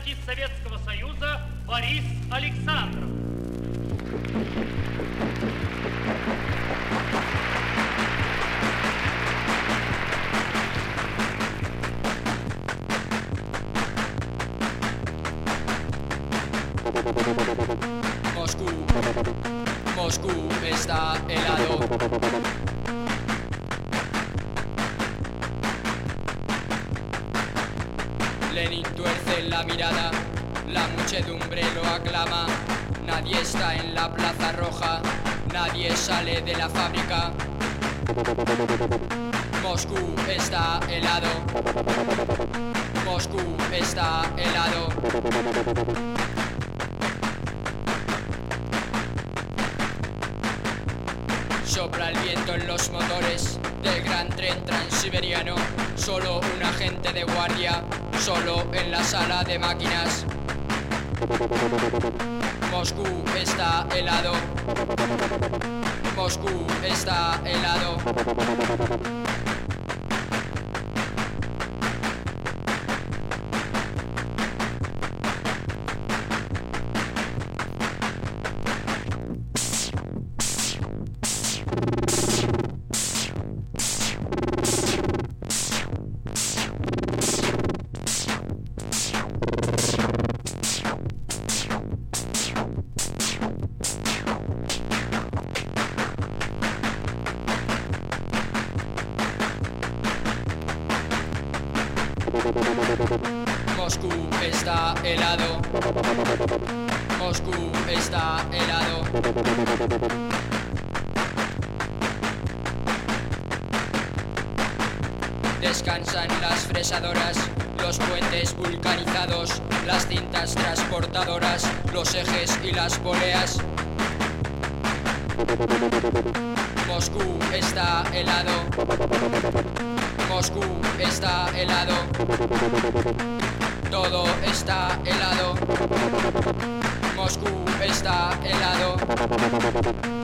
артист Советского Союза Борис Александров. Nadie está en la plaza roja, nadie sale de la fábrica. Moscú está helado. Moscú está helado. Sopla el viento en los motores del gran tren transiberiano. Solo un agente de guardia, solo en la sala de máquinas. Moscú está helado. Moscú está helado. Todo está helado. Moscú está helado.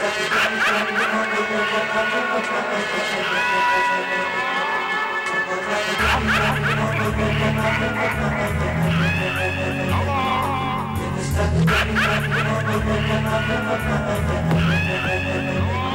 Come on.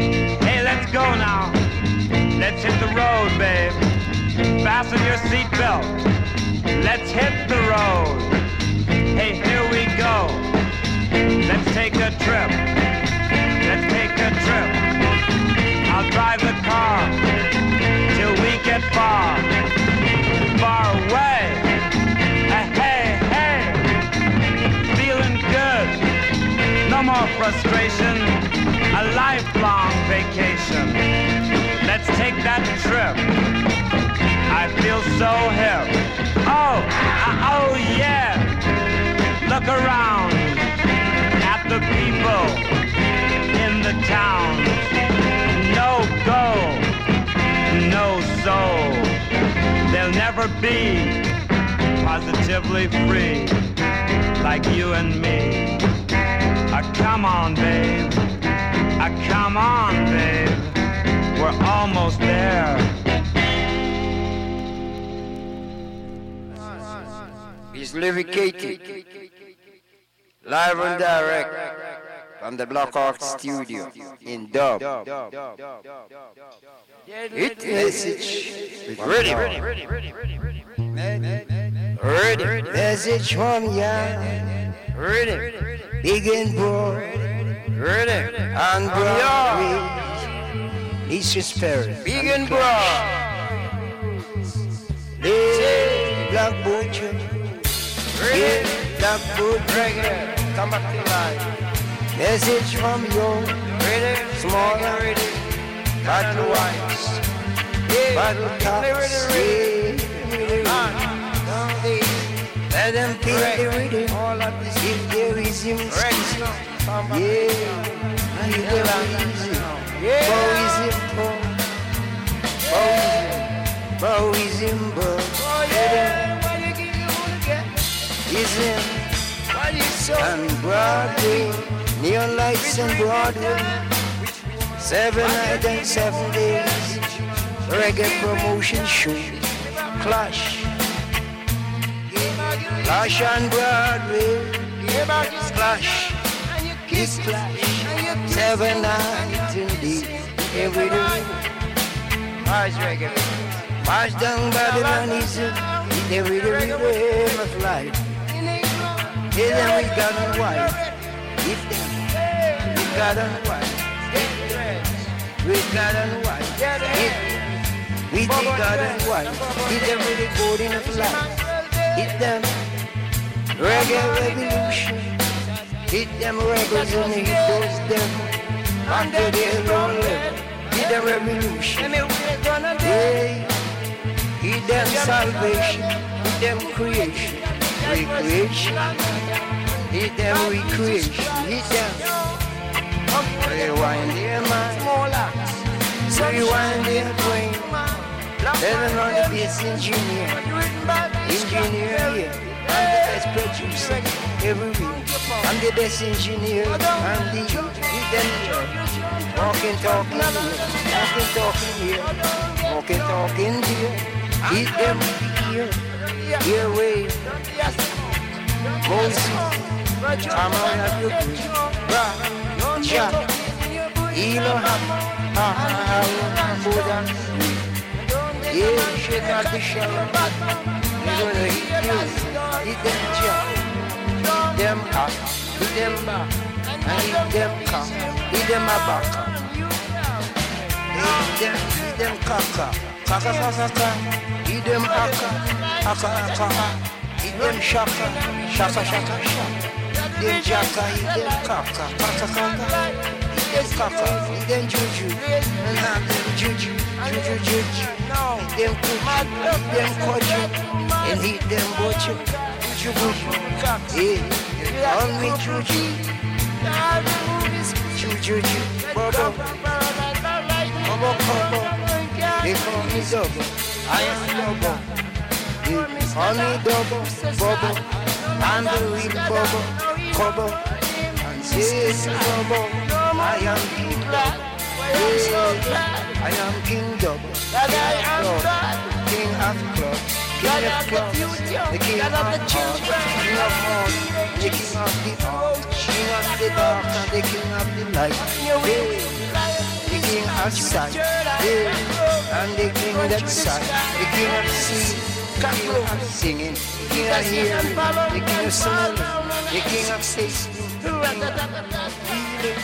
Hey, let's go now. Let's hit the road, babe. Fasten your seatbelt. Let's hit the road. Hey, here we go. Let's take a trip. Take that trip. I feel so hip. Oh, uh, oh yeah. Look around at the people in the town. No goal, no soul. They'll never be positively free like you and me. Ah, come on, babe. Ah, come on, babe. We're almost there. He's lyricated. Live and direct from the Black Hawk studio in dub. Hit message. Ready, ready, ready, ready, ready, ready. Ready. Message from ya. Ready. Big and broad. Ready. And broad. Easter Spirit. Big and broad. Hey, Black Butcher. Black Butcher. Come back to life. Message from you. Ready. Small and ready. Battle wise. Battle tops. Ah. Let them feel the rhythm. If there is him. Yeah. I hear them easy. Bowism, Bowism. Bowism, Bowism. And Broadway. Neon lights and Broadway. Seven nights and seven days. Reggae promotion show. Clash. Clash on Broadway. Clash. It's clash. Seven nights and days. Every day. March reggae. March down Babylon is every day of life. Tell them we got on white. If them we got on white. We got white. If we did got white. Hit them with the golden of life. Hit them reggae revolution. Hit them rebels and hit those them under their own level. Hit them revolution. Hey, hit them salvation. Hit them creation. Recreation. Hit them recreation. Hit them. Rewind their mind. Rewind their brain. Let them know the best engineer. Engineer here. I'm the best producer every week. I'm the best engineer and the here. Walking, talking here. Walking, talking here. Walking, talking here. Hit them here. Here wave. Moses. I'm on have you good. Ra. Jack. Elo hap. Ha ha ha. Buddha. Yeah, shake out the shower. We're gonna hit you. Hit them jack. Them up. Hit them back. And hit them cock. Hit them a back. Hit them, hit them kaka. Kaka kaka kaka. Hit them aka. Aka aka. Hit them shaka. Shaka shaka shaka. Hit them jaka. Hit them kaka. Kaka kaka. Hit them kaka. Hit them juju. And have them juju. Juju juju. Hit them kuchu. Hit them koju. And hit them bochu. Juju buju. Yeah. On me juju. Juju. Bobo. Bobo Bobo. They call me double. I am call me double. Bobo. I'm the real Bobo. Kobo. And this Bobo. I am King. Yeah. I am King Double. King of clubs. King of clubs. The king of hearts. King of. The king of the. King of the dark and the king of the light. The king of sight. Yeah. and the king that sang, the king of sea, the king of singing, the king of hearing, the king of smelling, the king of tasting, the king of feeling.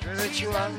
Spiritual.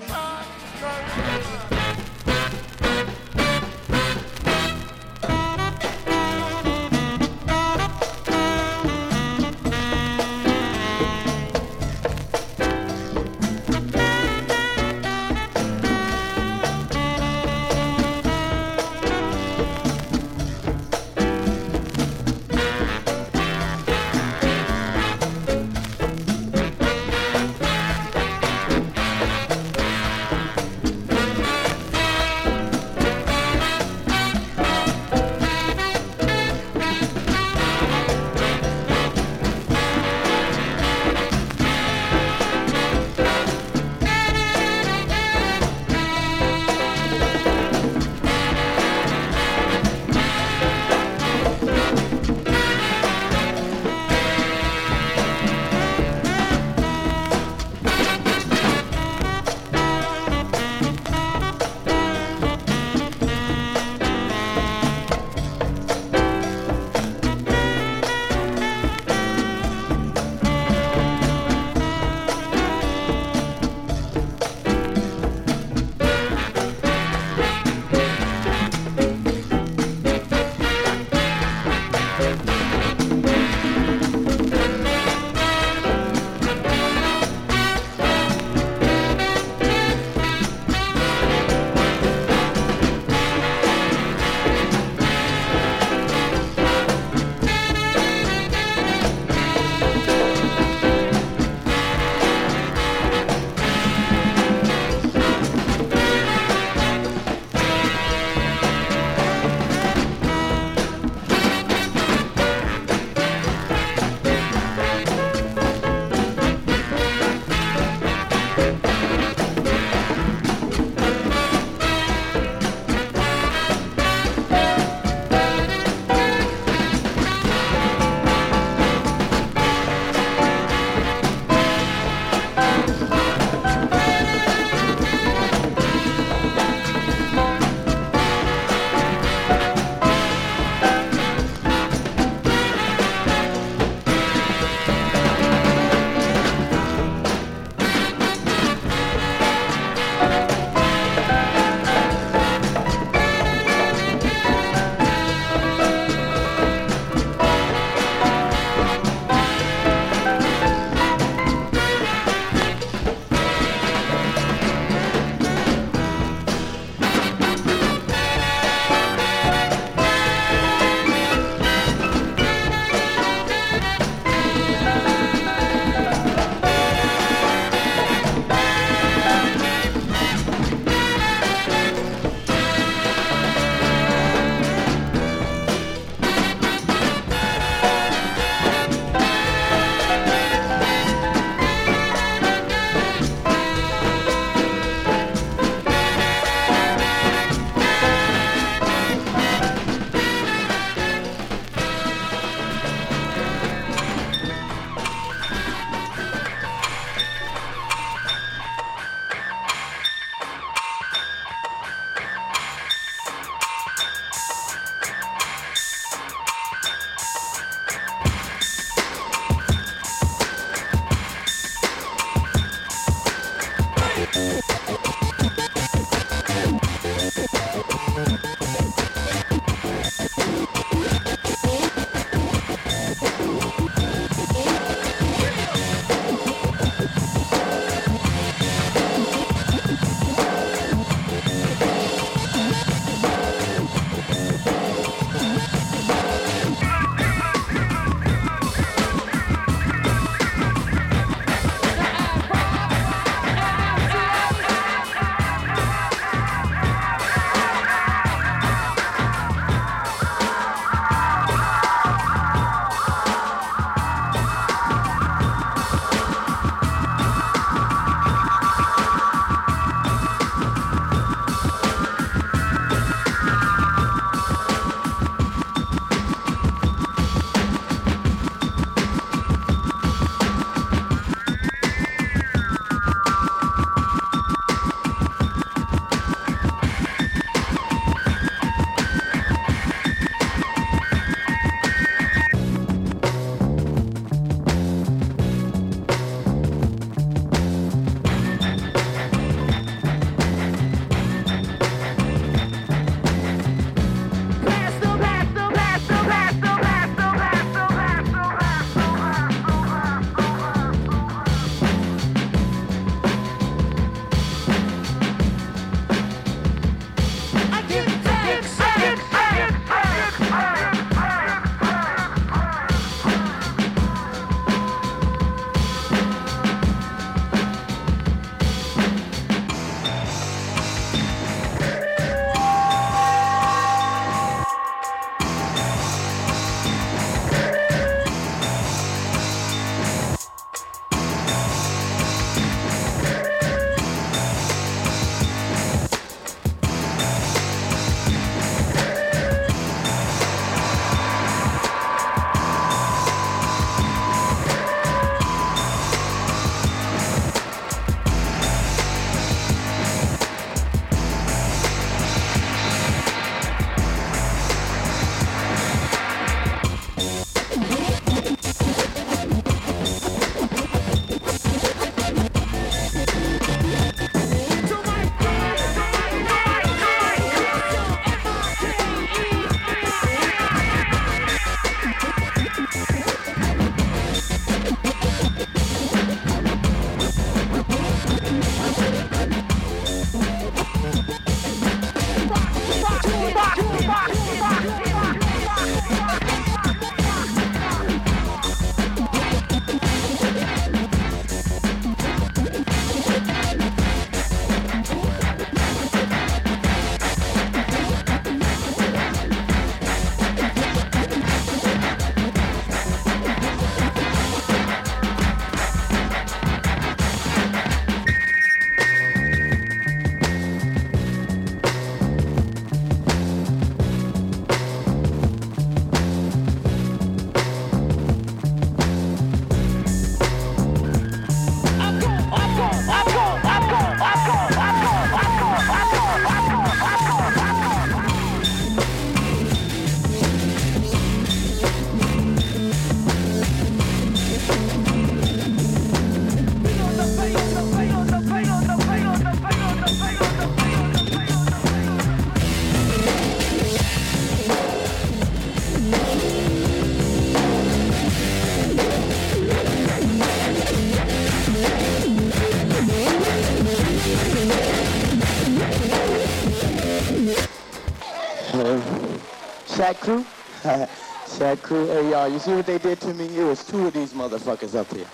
Shaq Crew? Shaq Crew, hey y'all, you see what they did to me? It was two of these motherfuckers up here.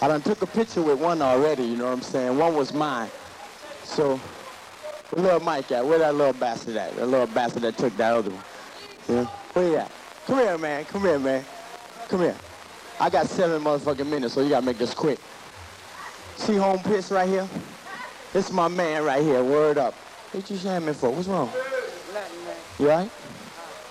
I done took a picture with one already, you know what I'm saying? One was mine. So, where little Mike at? Where that little bastard at? That little bastard that took that other one. Yeah? Where he at? Come here, man. Come here, man. Come here. I got seven motherfucking minutes, so you gotta make this quick. See home piss right here? This is my man right here. Word up. What you shaming for? What's wrong? nothing You all right?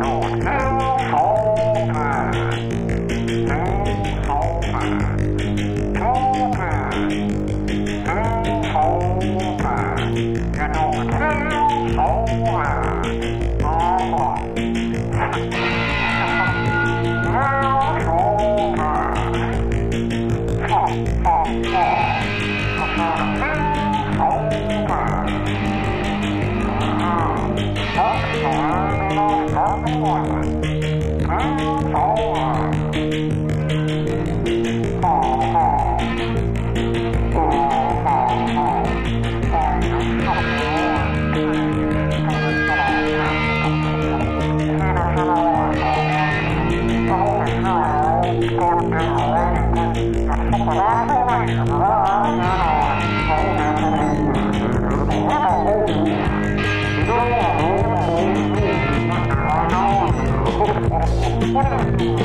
know 啊好啊。Thank you.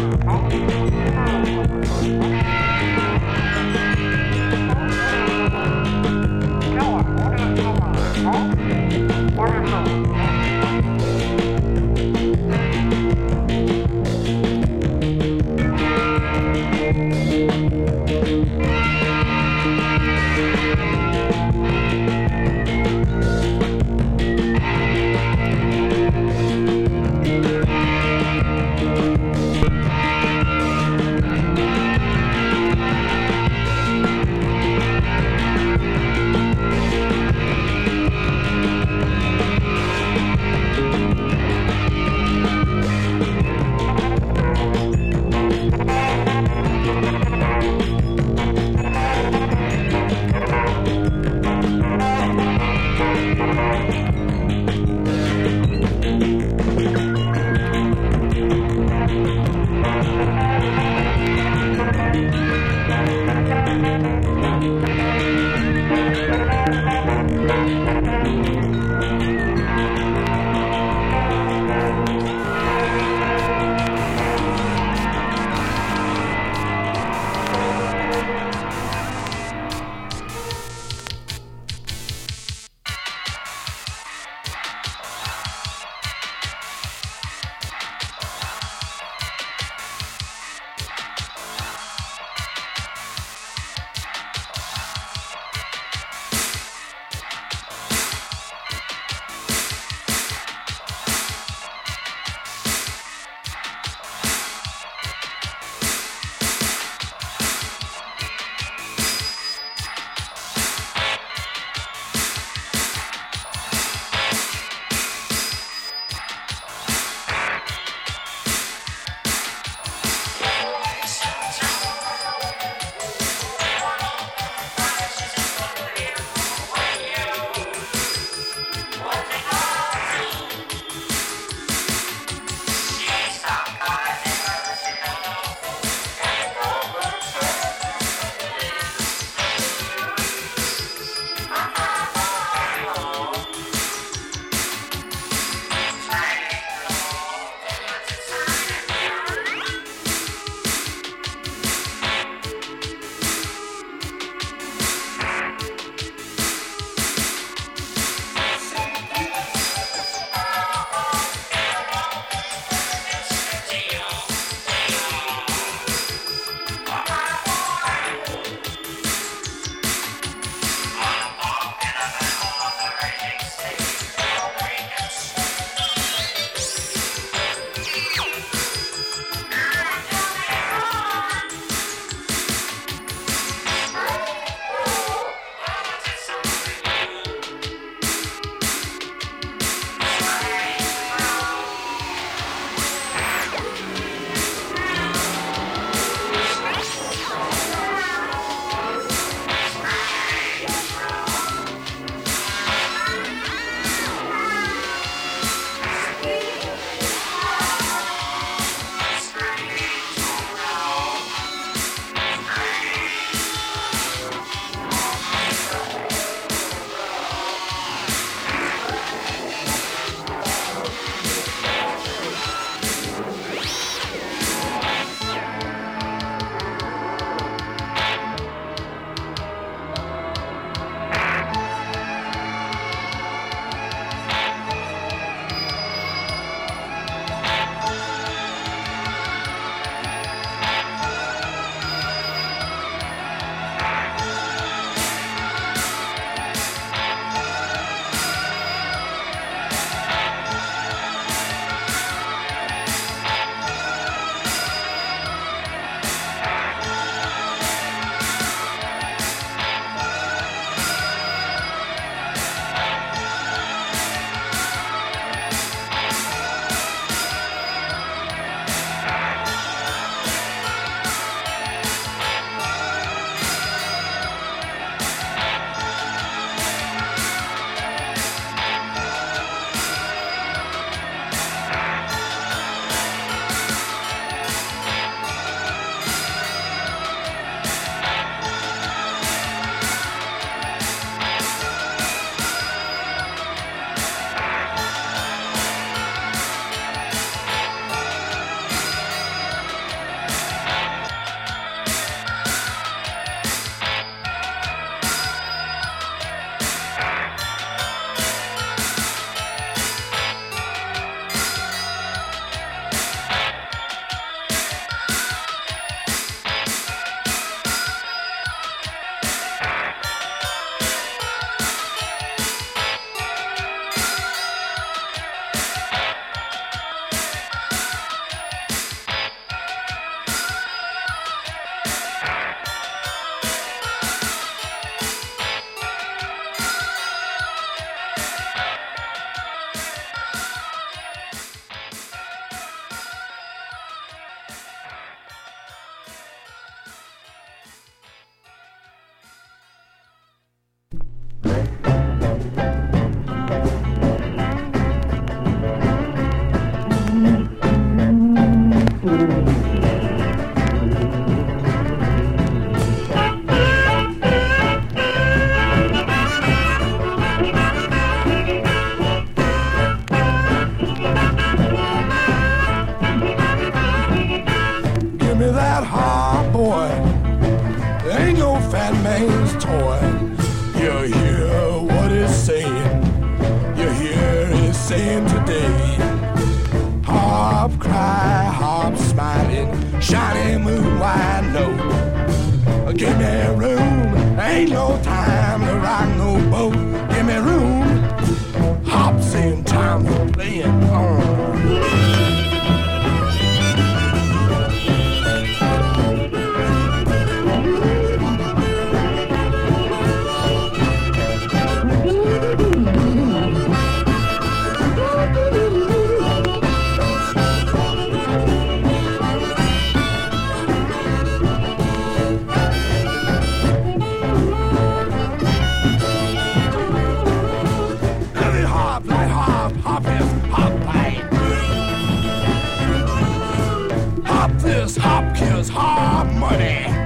Hop this, hop kills, hop money.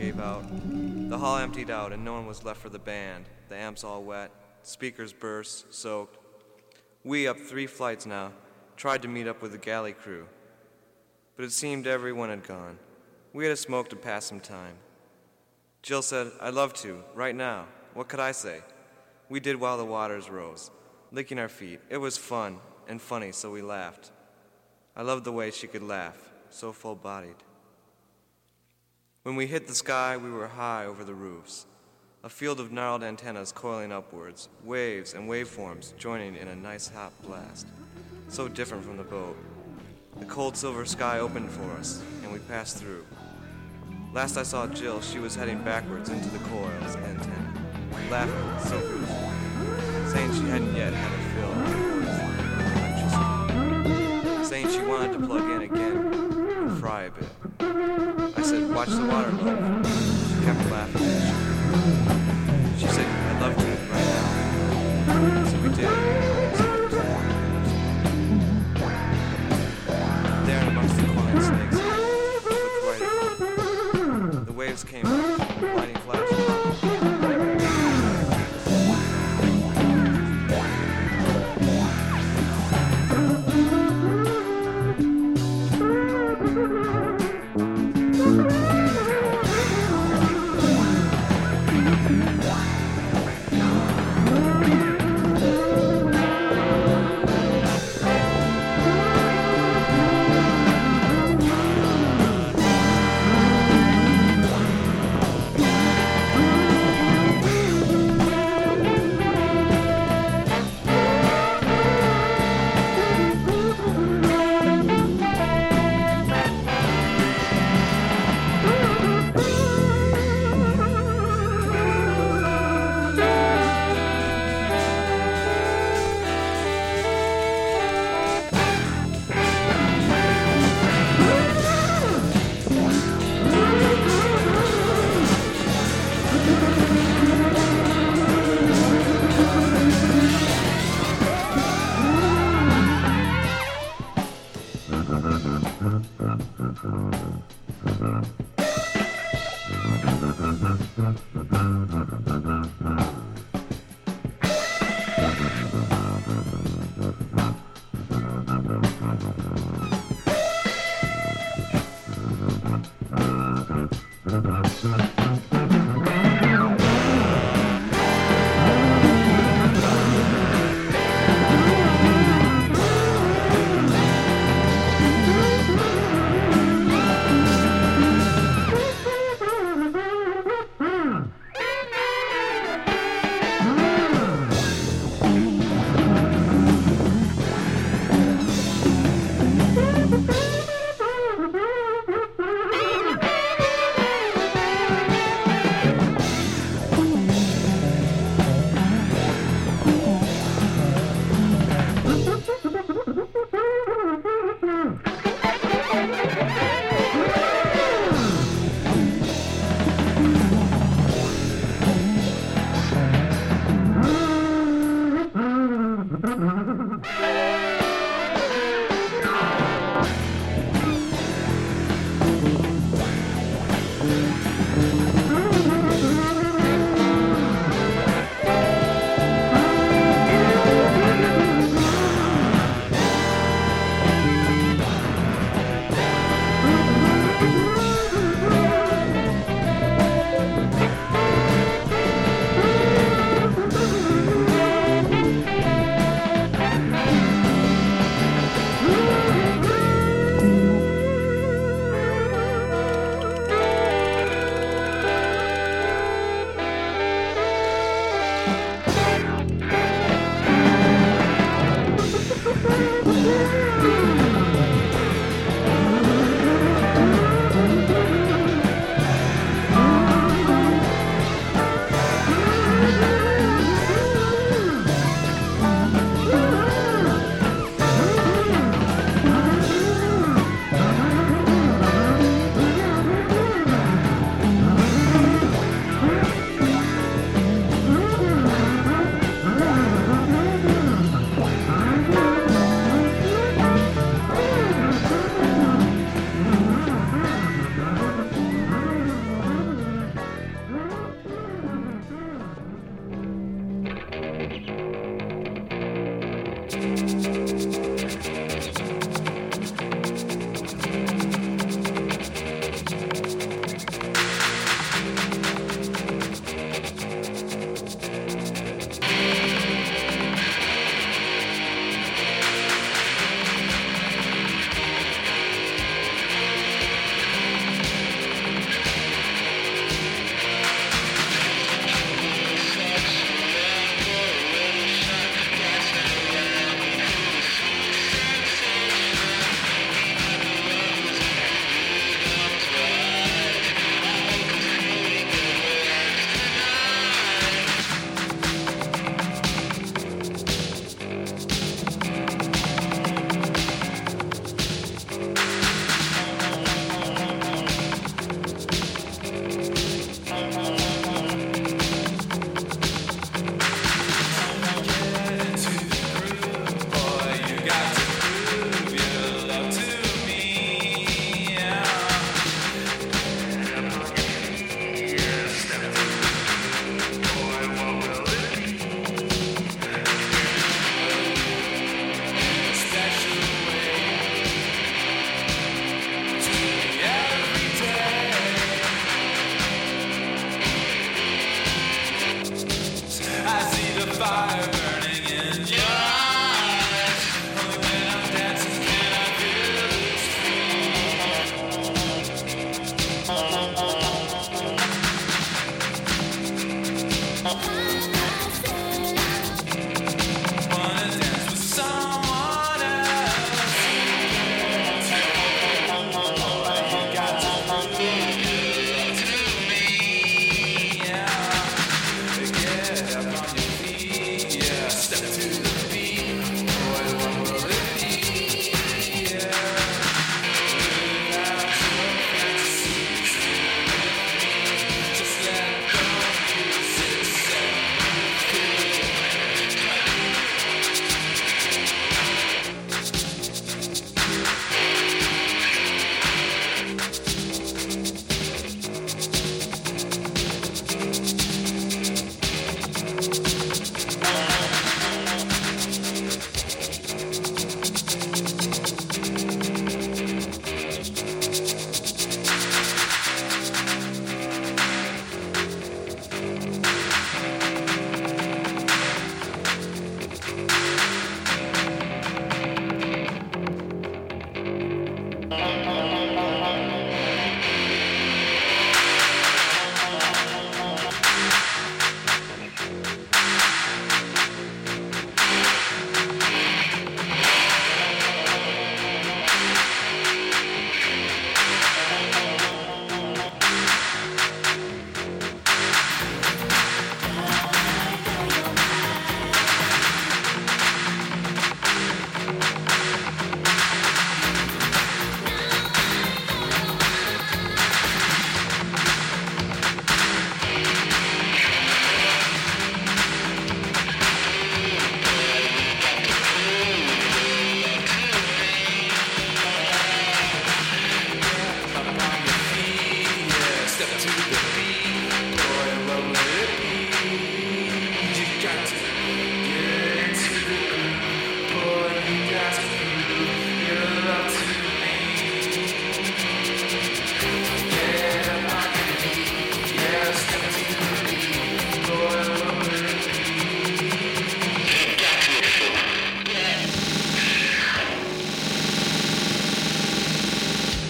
Gave out. The hall emptied out and no one was left for the band. The amps all wet, speakers burst, soaked. We, up three flights now, tried to meet up with the galley crew. But it seemed everyone had gone. We had a smoke to pass some time. Jill said, I'd love to, right now. What could I say? We did while the waters rose, licking our feet. It was fun and funny, so we laughed. I loved the way she could laugh, so full bodied. When we hit the sky, we were high over the roofs. A field of gnarled antennas coiling upwards, waves and waveforms joining in a nice hot blast. So different from the boat. The cold silver sky opened for us, and we passed through. Last I saw Jill, she was heading backwards into the coils antenna, laughing so saying she hadn't yet had a fill of electricity, saying she wanted to plug in again and fry a bit. I said, watch the water, love. She kept laughing. She said, I'd love to right now. So we did.